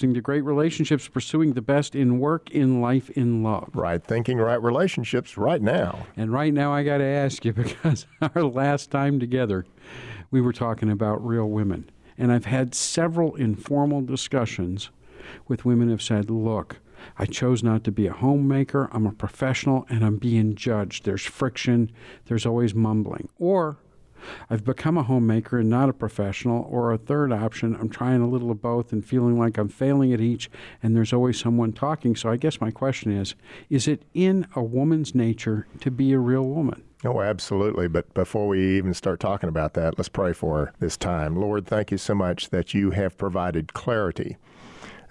listening to Great Relationships, pursuing the best in work, in life, in love. Right thinking, right relationships right now. And right now, I got to ask you because our last time together, we were talking about real women. And I've had several informal discussions with women who have said, look, I chose not to be a homemaker. I'm a professional and I'm being judged. There's friction. There's always mumbling. Or I've become a homemaker and not a professional. Or a third option, I'm trying a little of both and feeling like I'm failing at each and there's always someone talking. So I guess my question is is it in a woman's nature to be a real woman? Oh, absolutely. But before we even start talking about that, let's pray for this time. Lord, thank you so much that you have provided clarity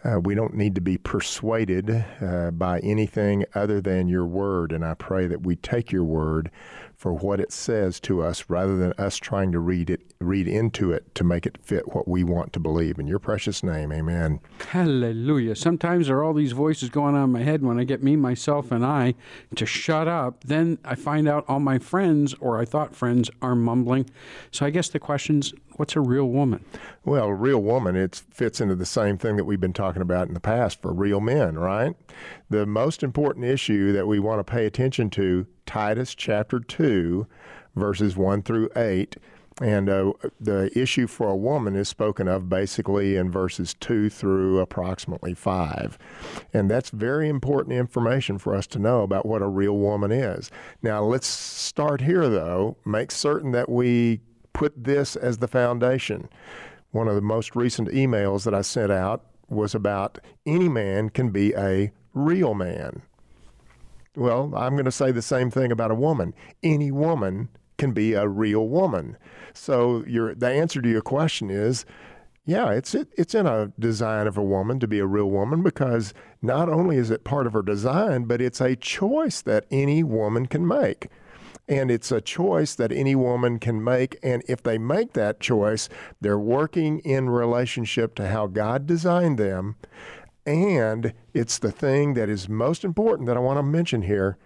uh, we don't need to be persuaded uh, by anything other than your word. And I pray that we take your word for what it says to us rather than us trying to read it, read into it to make it fit what we want to believe. In your precious name, amen. Hallelujah. Sometimes there are all these voices going on in my head when I get me, myself, and I to shut up. Then I find out all my friends, or I thought friends, are mumbling. So I guess the question's What's a real woman? Well, a real woman, it fits into the same thing that we've been talking about in the past for real men, right? The most important issue that we want to pay attention to, Titus chapter 2, verses 1 through 8. And uh, the issue for a woman is spoken of basically in verses 2 through approximately 5. And that's very important information for us to know about what a real woman is. Now, let's start here, though. Make certain that we put this as the foundation. One of the most recent emails that I sent out was about any man can be a real man. Well, I'm going to say the same thing about a woman. Any woman can be a real woman. So your the answer to your question is yeah, it's it, it's in a design of a woman to be a real woman because not only is it part of her design, but it's a choice that any woman can make. And it's a choice that any woman can make. And if they make that choice, they're working in relationship to how God designed them. And it's the thing that is most important that I want to mention here.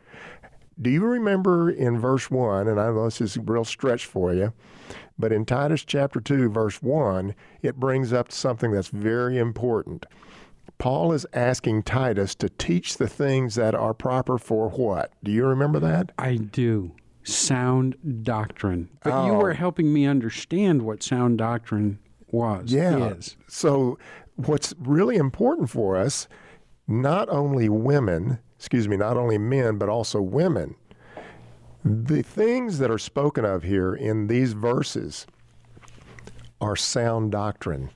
Do you remember in verse 1, and I know this is a real stretch for you, but in Titus chapter 2, verse 1, it brings up something that's very important. Paul is asking Titus to teach the things that are proper for what? Do you remember that? I do sound doctrine. But oh. you were helping me understand what sound doctrine was. Yeah. Is. So what's really important for us, not only women, excuse me, not only men, but also women, the things that are spoken of here in these verses are sound doctrine.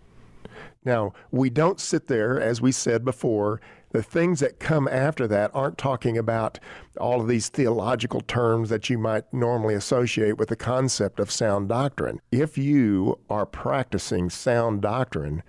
Now, we don't sit there, as we said before, the things that come after that aren't talking about all of these theological terms that you might normally associate with the concept of sound doctrine. If you are practicing sound doctrine,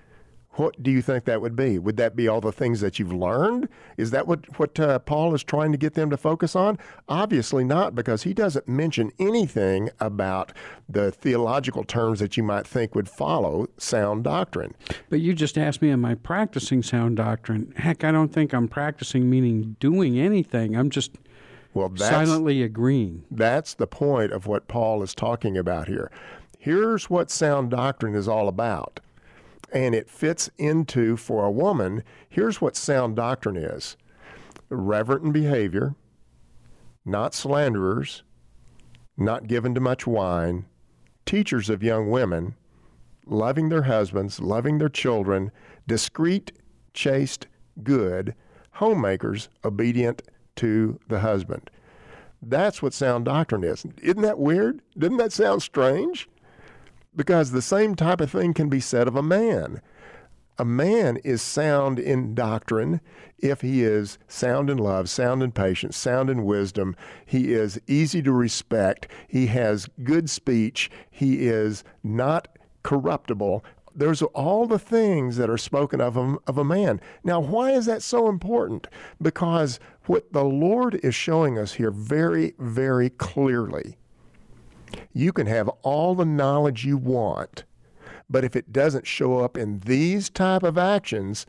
what do you think that would be? Would that be all the things that you've learned? Is that what, what uh, Paul is trying to get them to focus on? Obviously not, because he doesn't mention anything about the theological terms that you might think would follow sound doctrine. But you just asked me, am I practicing sound doctrine? Heck, I don't think I'm practicing, meaning doing anything. I'm just well, silently agreeing. That's the point of what Paul is talking about here. Here's what sound doctrine is all about and it fits into for a woman. Here's what sound doctrine is reverent in behavior, not slanderers, not given to much wine, teachers of young women, loving their husbands, loving their children, discreet, chaste, good, homemakers, obedient to the husband. That's what sound doctrine is. Isn't that weird? Doesn't that sound strange? Because the same type of thing can be said of a man. A man is sound in doctrine if he is sound in love, sound in patience, sound in wisdom. He is easy to respect. He has good speech. He is not corruptible. There's all the things that are spoken of him, of a man. Now, why is that so important? Because what the Lord is showing us here very, very clearly you can have all the knowledge you want, but if it doesn't show up in these type of actions,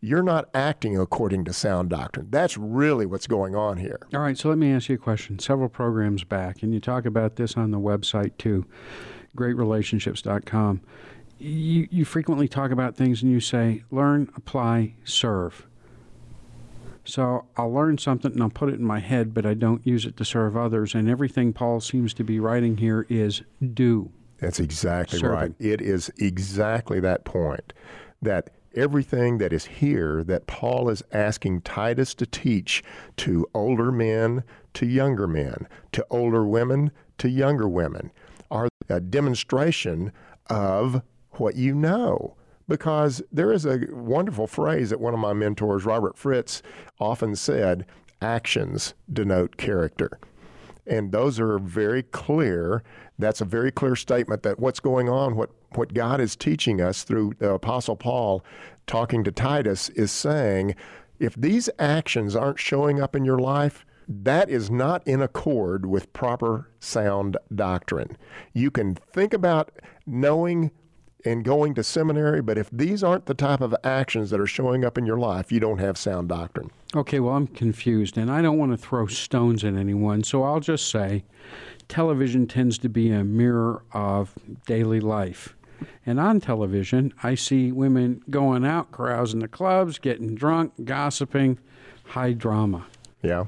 you're not acting according to sound doctrine. That's really what's going on here. All right, so let me ask you a question. Several programs back, and you talk about this on the website too, greatrelationships.com. you, you frequently talk about things and you say, learn, apply, serve. So I'll learn something and I'll put it in my head, but I don't use it to serve others. And everything Paul seems to be writing here is do. That's exactly Serving. right. It is exactly that point that everything that is here that Paul is asking Titus to teach to older men, to younger men, to older women, to younger women are a demonstration of what you know. Because there is a wonderful phrase that one of my mentors, Robert Fritz, often said actions denote character. And those are very clear. That's a very clear statement that what's going on, what, what God is teaching us through the Apostle Paul talking to Titus, is saying if these actions aren't showing up in your life, that is not in accord with proper sound doctrine. You can think about knowing and going to seminary, but if these aren't the type of actions that are showing up in your life, you don't have sound doctrine. Okay, well, I'm confused, and I don't want to throw stones at anyone, so I'll just say television tends to be a mirror of daily life. And on television, I see women going out, carousing the clubs, getting drunk, gossiping, high drama. Yeah.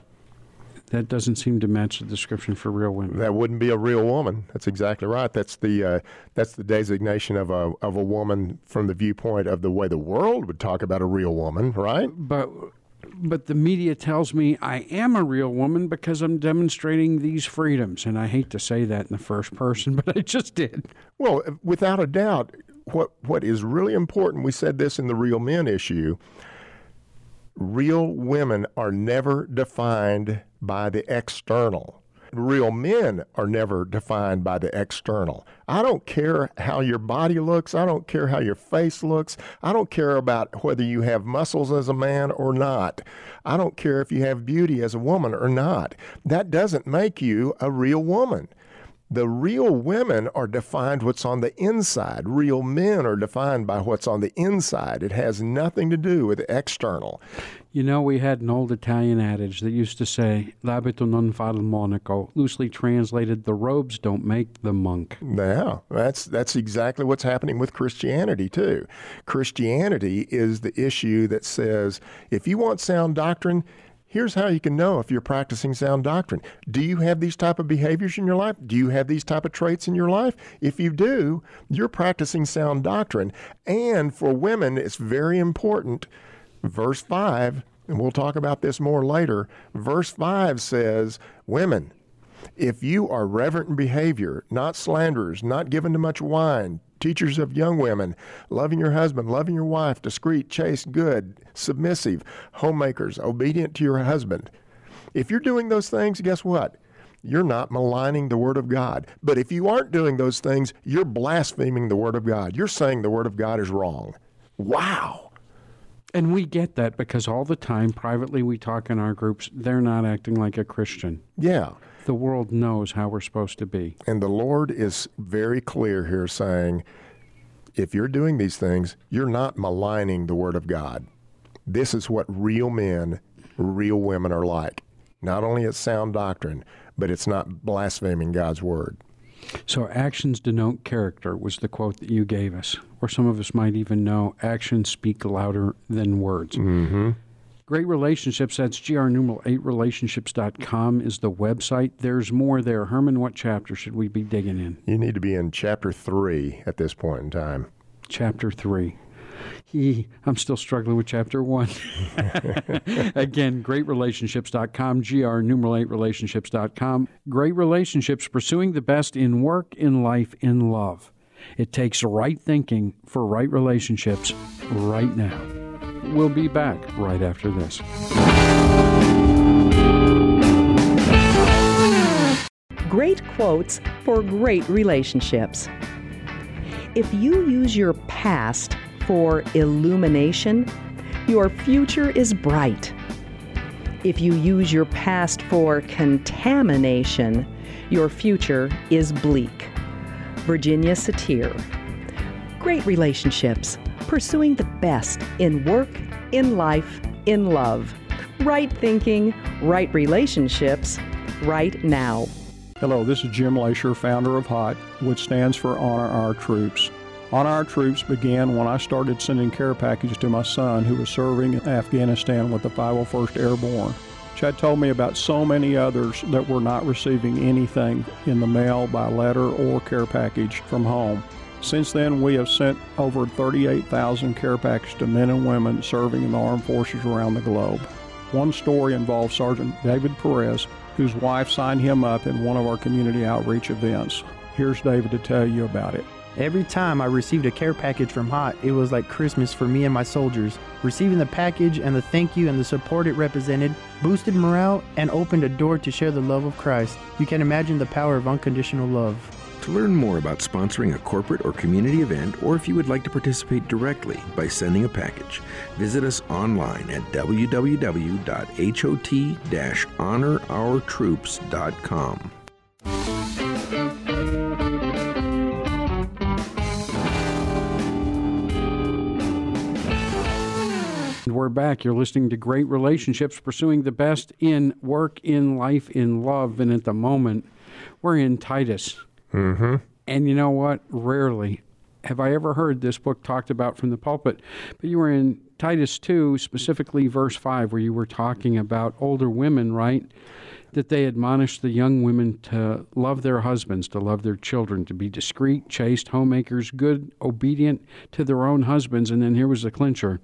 That doesn't seem to match the description for real women. That wouldn't be a real woman. That's exactly right. That's the uh, that's the designation of a of a woman from the viewpoint of the way the world would talk about a real woman, right? But but the media tells me I am a real woman because I'm demonstrating these freedoms, and I hate to say that in the first person, but I just did. Well, without a doubt, what what is really important. We said this in the real men issue. Real women are never defined by the external. Real men are never defined by the external. I don't care how your body looks. I don't care how your face looks. I don't care about whether you have muscles as a man or not. I don't care if you have beauty as a woman or not. That doesn't make you a real woman. The real women are defined what's on the inside. Real men are defined by what's on the inside. It has nothing to do with the external. You know, we had an old Italian adage that used to say, l'abito non fa il monaco, loosely translated, the robes don't make the monk. Yeah, that's that's exactly what's happening with Christianity too. Christianity is the issue that says if you want sound doctrine, here's how you can know if you're practicing sound doctrine. Do you have these type of behaviors in your life? Do you have these type of traits in your life? If you do, you're practicing sound doctrine. And for women, it's very important. Verse 5, and we'll talk about this more later. Verse 5 says, Women, if you are reverent in behavior, not slanderers, not given to much wine, teachers of young women, loving your husband, loving your wife, discreet, chaste, good, submissive, homemakers, obedient to your husband. If you're doing those things, guess what? You're not maligning the Word of God. But if you aren't doing those things, you're blaspheming the Word of God. You're saying the Word of God is wrong. Wow. And we get that because all the time, privately, we talk in our groups, they're not acting like a Christian. Yeah. The world knows how we're supposed to be. And the Lord is very clear here saying, if you're doing these things, you're not maligning the Word of God. This is what real men, real women are like. Not only it's sound doctrine, but it's not blaspheming God's Word. So, actions denote character was the quote that you gave us. Or some of us might even know actions speak louder than words. Mm-hmm. Great Relationships, that's GR numeral 8 relationships.com is the website. There's more there. Herman, what chapter should we be digging in? You need to be in chapter 3 at this point in time. Chapter 3. He, I'm still struggling with chapter 1. Again, greatrelationships.com, GR numeral 8 relationships.com. Great Relationships, pursuing the best in work, in life, in love. It takes right thinking for right relationships right now. We'll be back right after this. Great quotes for great relationships. If you use your past for illumination, your future is bright. If you use your past for contamination, your future is bleak. Virginia Satir. Great relationships, pursuing the best in work, in life, in love. Right thinking, right relationships, right now. Hello, this is Jim Lasher, founder of HOT, which stands for Honor Our Troops. Honor Our Troops began when I started sending care packages to my son who was serving in Afghanistan with the 501st Airborne. Chad told me about so many others that were not receiving anything in the mail by letter or care package from home. Since then, we have sent over 38,000 care packages to men and women serving in the armed forces around the globe. One story involves Sergeant David Perez, whose wife signed him up in one of our community outreach events. Here's David to tell you about it. Every time I received a care package from HOT, it was like Christmas for me and my soldiers. Receiving the package and the thank you and the support it represented boosted morale and opened a door to share the love of Christ. You can imagine the power of unconditional love. To learn more about sponsoring a corporate or community event, or if you would like to participate directly by sending a package, visit us online at www.hot-honourtroops.com. And we're back. You're listening to Great Relationships, pursuing the best in work, in life, in love. And at the moment, we're in Titus. Mm-hmm. And you know what? Rarely have I ever heard this book talked about from the pulpit. But you were in Titus 2, specifically verse 5, where you were talking about older women, right? That they admonish the young women to love their husbands, to love their children, to be discreet, chaste, homemakers, good, obedient to their own husbands. And then here was the clincher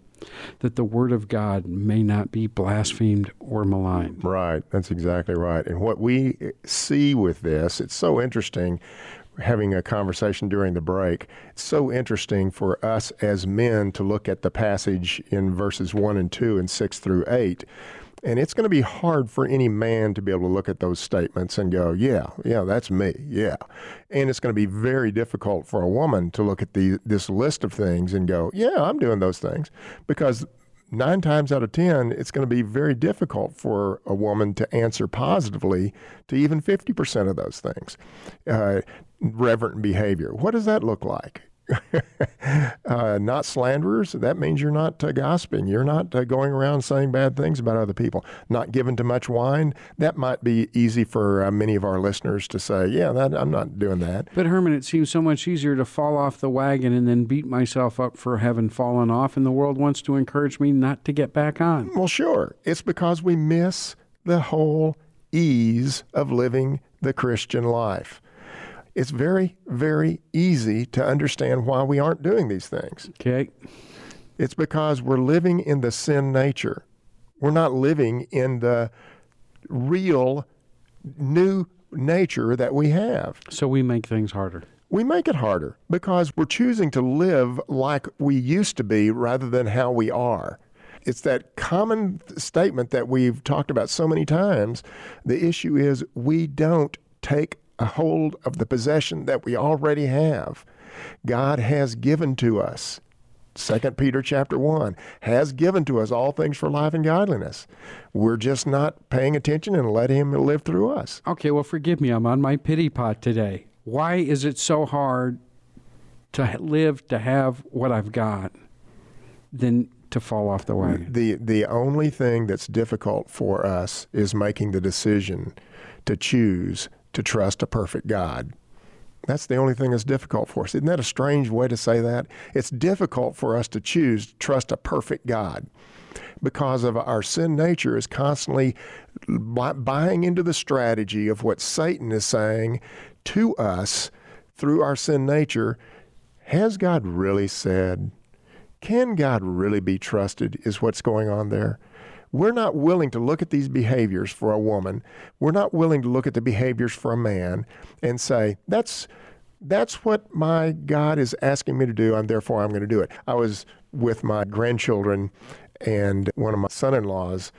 that the word of God may not be blasphemed or maligned. Right, that's exactly right. And what we see with this, it's so interesting having a conversation during the break. It's so interesting for us as men to look at the passage in verses 1 and 2 and 6 through 8 and it's going to be hard for any man to be able to look at those statements and go, yeah, yeah, that's me. Yeah. And it's going to be very difficult for a woman to look at the, this list of things and go, yeah, I'm doing those things. Because nine times out of 10, it's going to be very difficult for a woman to answer positively to even 50% of those things. Uh, reverent behavior. What does that look like? uh, not slanderers. That means you're not uh, gossiping. You're not uh, going around saying bad things about other people. Not given to much wine. That might be easy for uh, many of our listeners to say, yeah, that, I'm not doing that. But Herman, it seems so much easier to fall off the wagon and then beat myself up for having fallen off, and the world wants to encourage me not to get back on. Well, sure. It's because we miss the whole ease of living the Christian life it's very, very easy to understand why we aren't doing these things. Okay. It's because we're living in the sin nature. We're not living in the real new nature that we have. So we make things harder. We make it harder because we're choosing to live like we used to be rather than how we are. It's that common statement that we've talked about so many times. The issue is we don't take a hold of the possession that we already have. God has given to us. 2 Peter chapter 1 has given to us all things for life and godliness. We're just not paying attention and let him live through us. Okay, well forgive me. I'm on my pity pot today. Why is it so hard to live to have what I've got than to fall off the wagon? The the only thing that's difficult for us is making the decision to choose to trust a perfect God. That's the only thing that's difficult for us. Isn't that a strange way to say that? It's difficult for us to choose to trust a perfect God because of our sin nature is constantly buying into the strategy of what Satan is saying to us through our sin nature. Has God really said? Can God really be trusted? Is what's going on there we're not willing to look at these behaviors for a woman. We're not willing to look at the behaviors for a man and say, that's that's what my God is asking me to do, and therefore I'm going to do it. I was with my grandchildren, and one of my son in laws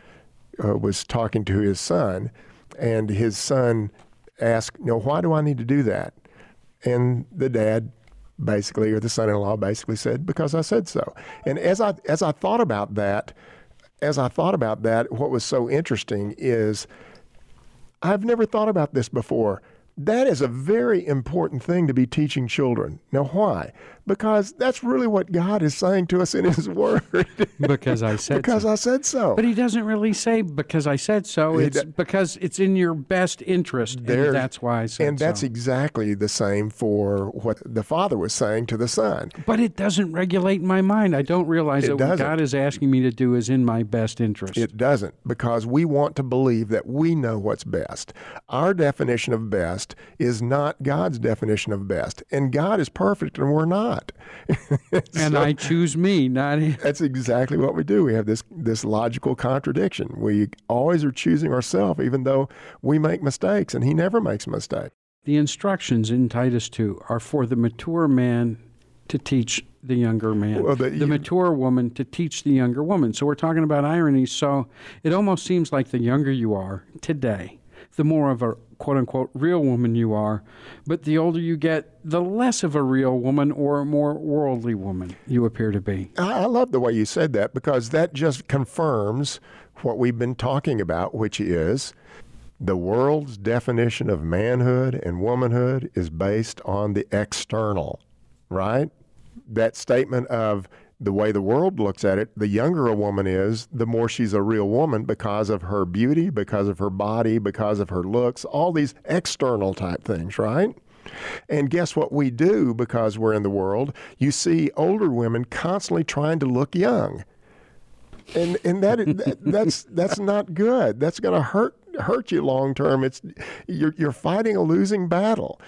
uh, was talking to his son, and his son asked, know, why do I need to do that? And the dad basically, or the son in law basically said, Because I said so. And as I, as I thought about that, as I thought about that, what was so interesting is I've never thought about this before. That is a very important thing to be teaching children. Now, why? Because that's really what God is saying to us in His Word. because I said because so. I said so. But he doesn't really say because I said so. He It's because it's in your best interest, There- and that's why I said and that's so. exactly the same for what the Father was saying to the Son. but it doesn't regulate my mind. I don't realize It that what doesn't. God is asking me to do is in my best interest. It doesn't because we want to believe that we know what's best. Our definition of best is not God's definition of best, and God is perfect and we're not. and So- I choose me, not him. That's exactly what we do. We have this this logical contradiction. We always are choosing ourselves, even though we make mistakes, and He never makes a mistake. The instructions in Titus 2 are for the mature man to teach the younger man, Well, the- the you- mature woman to teach the younger woman. So we're talking about irony. So it almost seems like the younger you are today, the more of a quote unquote real woman you are. But the older you get, the less of a real woman or a more worldly woman you appear to be. I, love the way you said that because that just confirms what we've been talking about, which is the world's definition of manhood and womanhood is based on the external, right? That statement of the way the world looks at it, the younger a woman is, the more she's a real woman because of her beauty, because of her body, because of her looks, all these external type things, right? And guess what we do because we're in the world? You see older women constantly trying to look young. And and that, that that's that's not good. That's going to hurt hurt you long term. It's you're you're fighting a losing battle.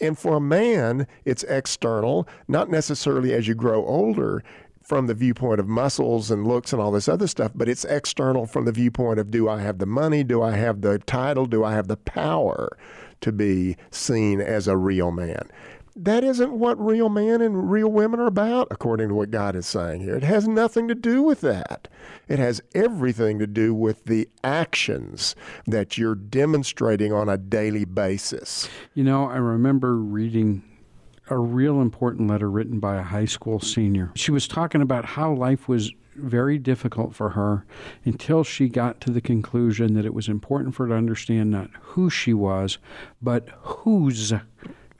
And for a man, it's external, not necessarily as you grow older from the viewpoint of muscles and looks and all this other stuff, but it's external from the viewpoint of do I have the money? Do I have the title? Do I have the power to be seen as a real man? That isn't what real men and real women are about, according to what God is saying here. It has nothing to do with that. It has everything to do with the actions that you're demonstrating on a daily basis. You know, I remember reading a real important letter written by a high school senior. She was talking about how life was very difficult for her until she got to the conclusion that it was important for her to understand not who she was, but whose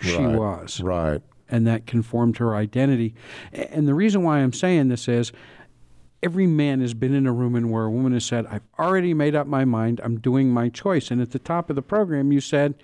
she Right. was Right. and that conformed her identity. And the reason why I'm saying this is every man has been in a room and where a woman has said, I've already made up my mind, I'm doing my choice. And at the top of the program, you said,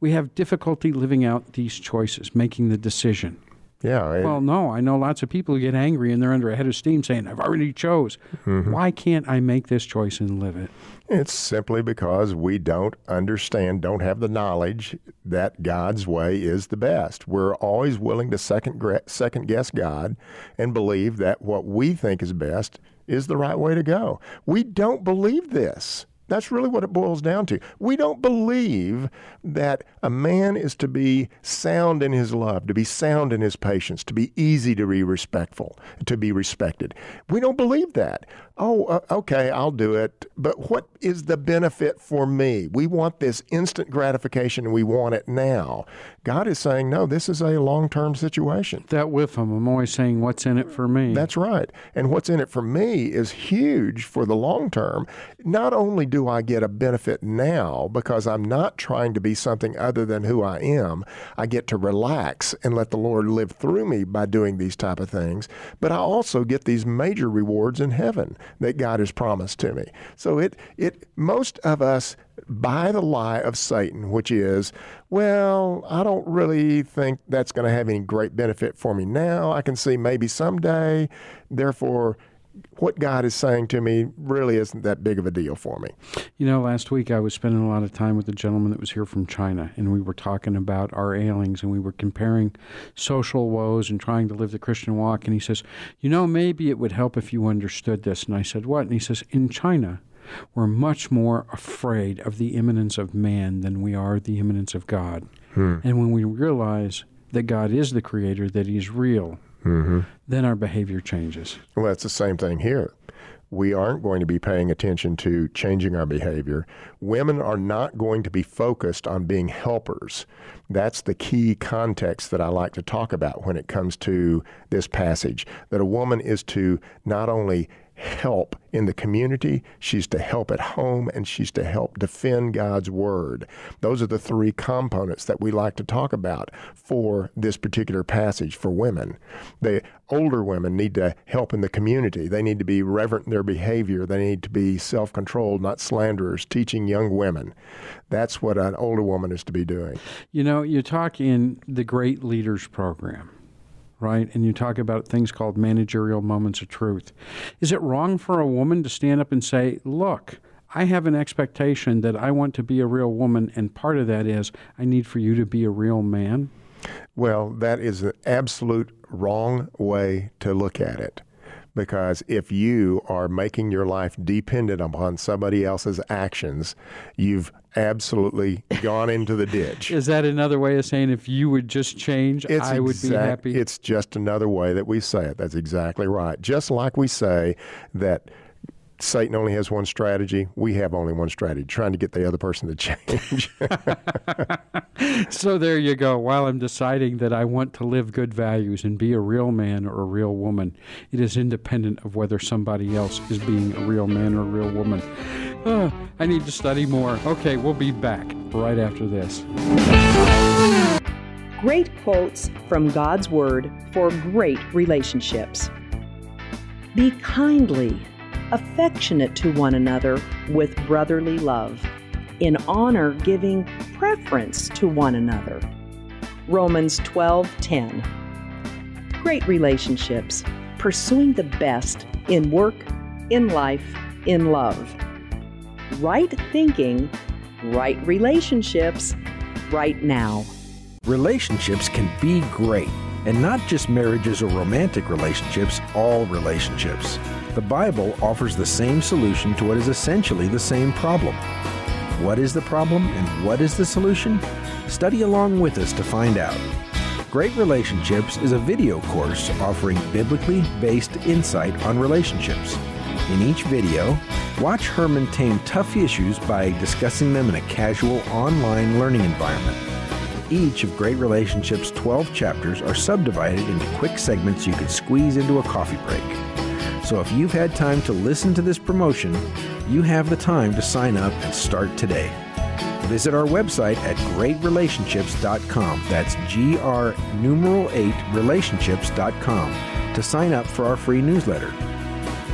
we have difficulty living out these choices, making the decision. Yeah. and- Well, no, I know lots of people who get angry and they're under a head of steam saying, I've already chose. Mm-hmm. Why can't I make this choice and live it? It's simply because we don't understand, don't have the knowledge that God's way is the best. We're always willing to second second guess God and believe that what we think is best is the right way to go. We don't believe this. That's really what it boils down to. We don't believe that a man is to be sound in his love, to be sound in his patience, to be easy to be respectful, to be respected. We don't believe that. Oh, uh, okay, I'll do it. But what is the benefit for me? We want this instant gratification and we want it now. God is saying, no, this is a long term situation. That with him, I'm always saying, what's in it for me? That's right. And what's in it for me is huge for the long term. Not only do I get a benefit now because I'm not trying to be something other than who I am, I get to relax and let the Lord live through me by doing these type of things, but I also get these major rewards in heaven that God has promised to me. So it it most of us buy the lie of Satan, which is, well, I don't really think that's going to have any great benefit for me now. I can see maybe someday. Therefore, what God is saying to me really isn't that big of a deal for me. You know, last week I was spending a lot of time with a gentleman that was here from China, and we were talking about our ailings, and we were comparing social woes and trying to live the Christian walk. And he says, You know, maybe it would help if you understood this. And I said, What? And he says, In China, we're much more afraid of the imminence of man than we are the imminence of God. Hmm. And when we realize that God is the creator, that he's real, Mm-hmm. then our behavior changes. Well, it's the same thing here. We aren't going to be paying attention to changing our behavior. Women are not going to be focused on being helpers. That's the key context that I like to talk about when it comes to this passage that a woman is to not only help in the community, she's to help at home, and she's to help defend God's word. Those are the three components that we like to talk about for this particular passage for women. The older women need to help in the community. They need to be reverent in their behavior. They need to be self controlled, not slanderers, teaching young women. That's what an older woman is to be doing. You know, you talk in the Great Leaders Program right? And you talk about things called managerial moments of truth. Is it wrong for a woman to stand up and say, look, I have an expectation that I want to be a real woman, and part of that is I need for you to be a real man? Well, that is an absolute wrong way to look at it because if you are making your life dependent upon somebody else's actions, you've absolutely gone into the ditch. Is that another way of saying if you would just change, it's I would exact, be happy? It's just another way that we say it. That's exactly right. Just like we say that Satan only has one strategy. We have only one strategy, trying to get the other person to change. so there you go. While I'm deciding that I want to live good values and be a real man or a real woman, it is independent of whether somebody else is being a real man or a real woman. Oh, I need to study more. Okay, we'll be back right after this. Great quotes from God's Word for great relationships. Be kindly affectionate to one another with brotherly love, in honor giving preference to one another. Romans 12:10. Great relationships, pursuing the best in work, in life, in love. Right thinking, right relationships, right now. Relationships can be great, and not just marriages or romantic relationships, all relationships the Bible offers the same solution to what is essentially the same problem. What is the problem and what is the solution? Study along with us to find out. Great Relationships is a video course offering biblically based insight on relationships. In each video, watch Herman tame tough issues by discussing them in a casual online learning environment. Each of Great Relationships' 12 chapters are subdivided into quick segments you can squeeze into a coffee break. So if you've had time to listen to this promotion, you have the time to sign up and start today. Visit our website at greatrelationships.com. That's GR numeral 8 relationships.com to sign up for our free newsletter.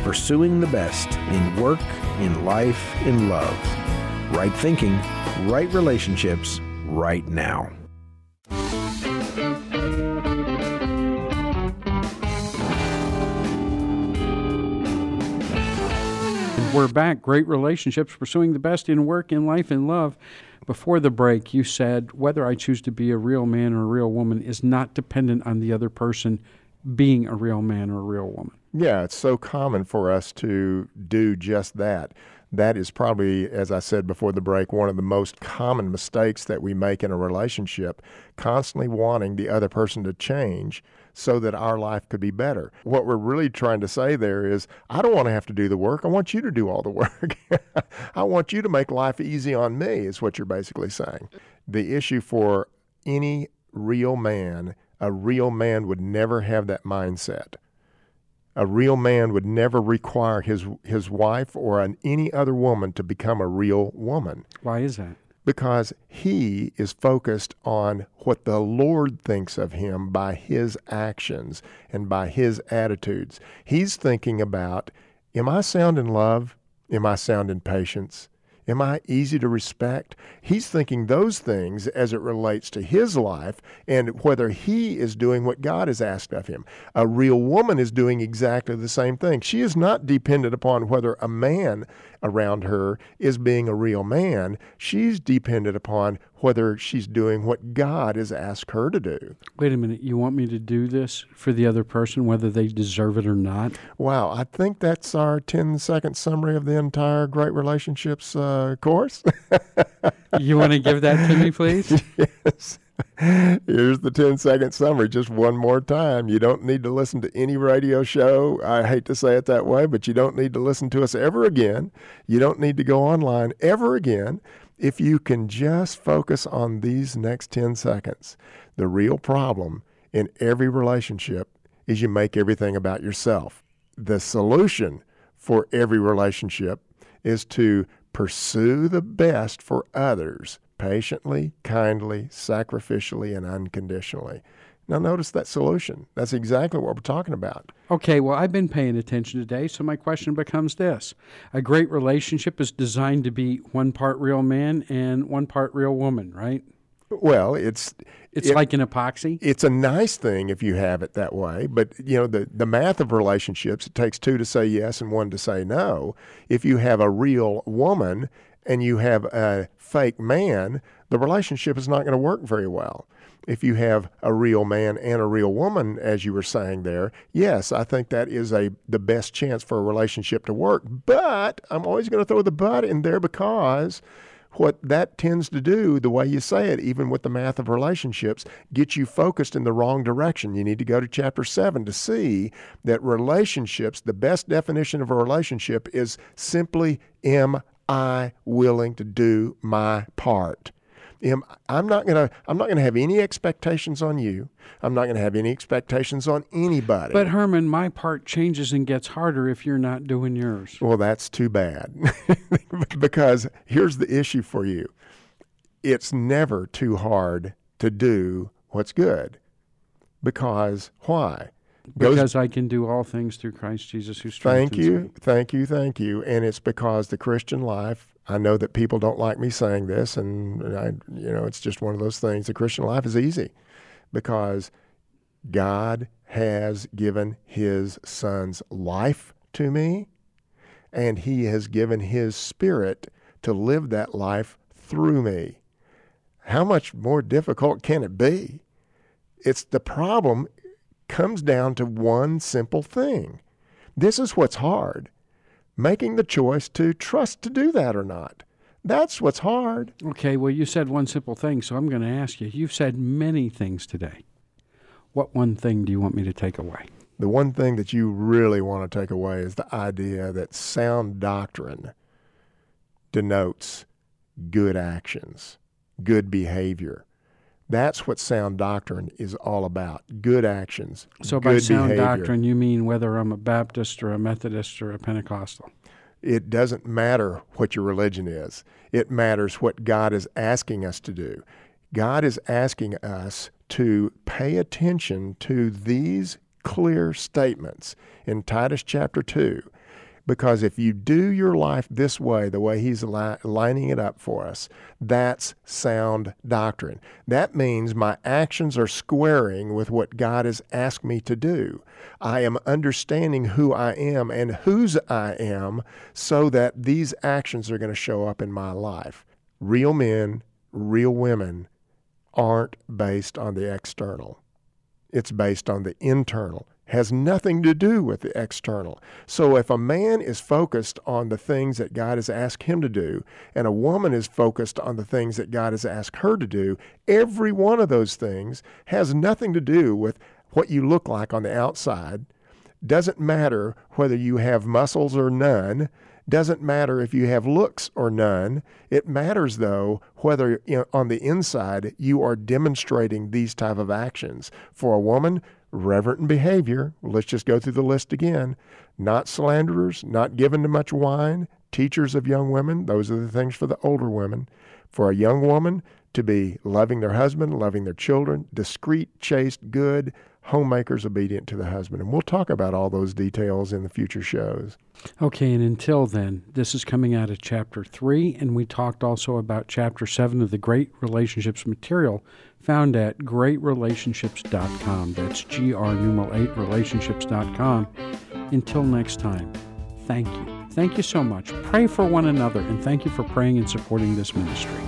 Pursuing the best in work, in life, in love. Right thinking, right relationships, right now. We're back. Great relationships, pursuing the best in work, in life, in love. Before the break, you said whether I choose to be a real man or a real woman is not dependent on the other person being a real man or a real woman. Yeah, it's so common for us to do just that. That is probably, as I said before the break, one of the most common mistakes that we make in a relationship, constantly wanting the other person to change so that our life could be better. What we're really trying to say there is, I don't want to have to do the work. I want you to do all the work. I want you to make life easy on me, is what you're basically saying. The issue for any real man, a real man would never have that mindset. A real man would never require his his wife or an, any other woman to become a real woman. Why is that? Because he is focused on what the Lord thinks of him by his actions and by his attitudes. He's thinking about Am I sound in love? Am I sound in patience? Am I easy to respect? He's thinking those things as it relates to his life and whether he is doing what God has asked of him. A real woman is doing exactly the same thing. She is not dependent upon whether a man around her is being a real man. She's dependent upon whether she's doing what God has asked her to do. Wait a minute. You want me to do this for the other person, whether they deserve it or not? Wow. I think that's our 10 second summary of the entire Great Relationships uh, course. you want to give that to me, please? yes. Here's the 10 second summary, just one more time. You don't need to listen to any radio show. I hate to say it that way, but you don't need to listen to us ever again. You don't need to go online ever again if you can just focus on these next 10 seconds. The real problem in every relationship is you make everything about yourself. The solution for every relationship is to pursue the best for others patiently, kindly, sacrificially, and unconditionally. Now, notice that solution. That's exactly what we're talking about. Okay, well, I've been paying attention today, so my question becomes this A great relationship is designed to be one part real man and one part real woman, right? Well, it's It's it- like an epoxy. it's a nice thing if you have it that way, but you know the the math of relationships it takes two to say yes and one to say no. If you have a real woman and you have a fake man, the relationship is not going to work very well. If you have a real man and a real woman as you were saying there, yes, I think that is a the best chance for a relationship to work. But I'm always going to throw the but in there because what that tends to do, the way you say it, even with the math of relationships, get you focused in the wrong direction. You need to go to chapter seven to see that relationships, the best definition of a relationship is simply, am I willing to do my part? Am, I'm not gonna. I'm not gonna have any expectations on you. I'm not gonna have any expectations on anybody. But Herman, my part changes and gets harder if you're not doing yours. Well, that's too bad. because here's the issue for you it's never too hard to do what's good. Because why? Goes- Because I can do all things through Christ Jesus who strengthens me. Thank you, me. thank you, thank you. And it's because the Christian life, I know that people don't like me saying this, and I, you know, it's just one of those things. The Christian life is easy because God has given his son's life to me, and he has given his spirit to live that life through me. How much more difficult can it be? It's the problem comes down to one simple thing. This is what's hard making the choice to trust to do that or not. That's what's hard. Okay, well, you said one simple thing, so I'm going to ask you. You've said many things today. What one thing do you want me to take away? The one thing that you really want to take away is the idea that sound doctrine denotes good actions, good behavior. That's what sound doctrine is all about good actions. So, by sound behavior. doctrine, you mean whether I'm a Baptist or a Methodist or a Pentecostal? It doesn't matter what your religion is, it matters what God is asking us to do. God is asking us to pay attention to these clear statements in Titus chapter 2. Because if you do your life this way, the way he's li- lining it up for us, that's sound doctrine. That means my actions are squaring with what God has asked me to do. I am understanding who I am and whose I am so that these actions are going to show up in my life. Real men, real women aren't based on the external it's based on the internal has nothing to do with the external. So if a man is focused on the things that God has asked him to do and a woman is focused on the things that God has asked her to do, every one of those things has nothing to do with what you look like on the outside. Doesn't matter whether you have muscles or none. Doesn't matter if you have looks or none. It matters though whether you know, on the inside you are demonstrating these type of actions. For a woman, reverent in behavior. Let's just go through the list again. Not slanderers, not given to much wine, teachers of young women. Those are the things for the older women. For a young woman to be loving their husband, loving their children, discreet, chaste, good, homemakers obedient to the husband. And we'll talk about all those details in the future shows. Okay, and until then, this is coming out of chapter 3, and we talked also about chapter 7 of the Great Relationships material found at greatrelationships.com. That's GR numeral 8 relationships.com. Until next time, thank you. Thank you so much. Pray for one another, and thank you for praying and supporting this ministry.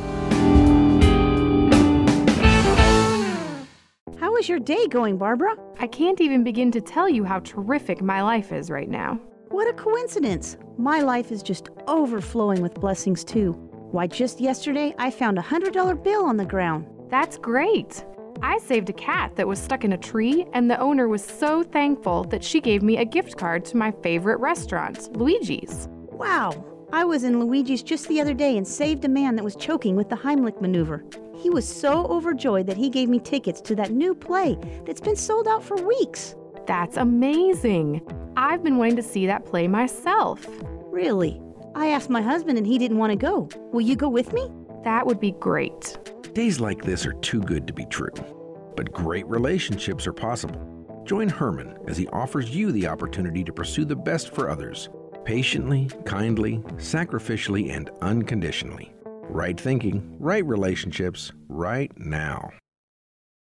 How is your day going, Barbara? I can't even begin to tell you how terrific my life is right now. What a coincidence. My life is just overflowing with blessings, too. Why, just yesterday I found a $100 bill on the ground. That's great. I saved a cat that was stuck in a tree, and the owner was so thankful that she gave me a gift card to my favorite restaurant, Luigi's. Wow. I was in Luigi's just the other day and saved a man that was choking with the Heimlich maneuver. He was so overjoyed that he gave me tickets to that new play that's been sold out for weeks. That's amazing. I've been wanting to see that play myself. Really? I asked my husband and he didn't want to go. Will you go with me? That would be great. Days like this are too good to be true. But great relationships are possible. Join Herman as he offers you the opportunity to pursue the best for others patiently, kindly, sacrificially, and unconditionally. Right thinking, right relationships, right now.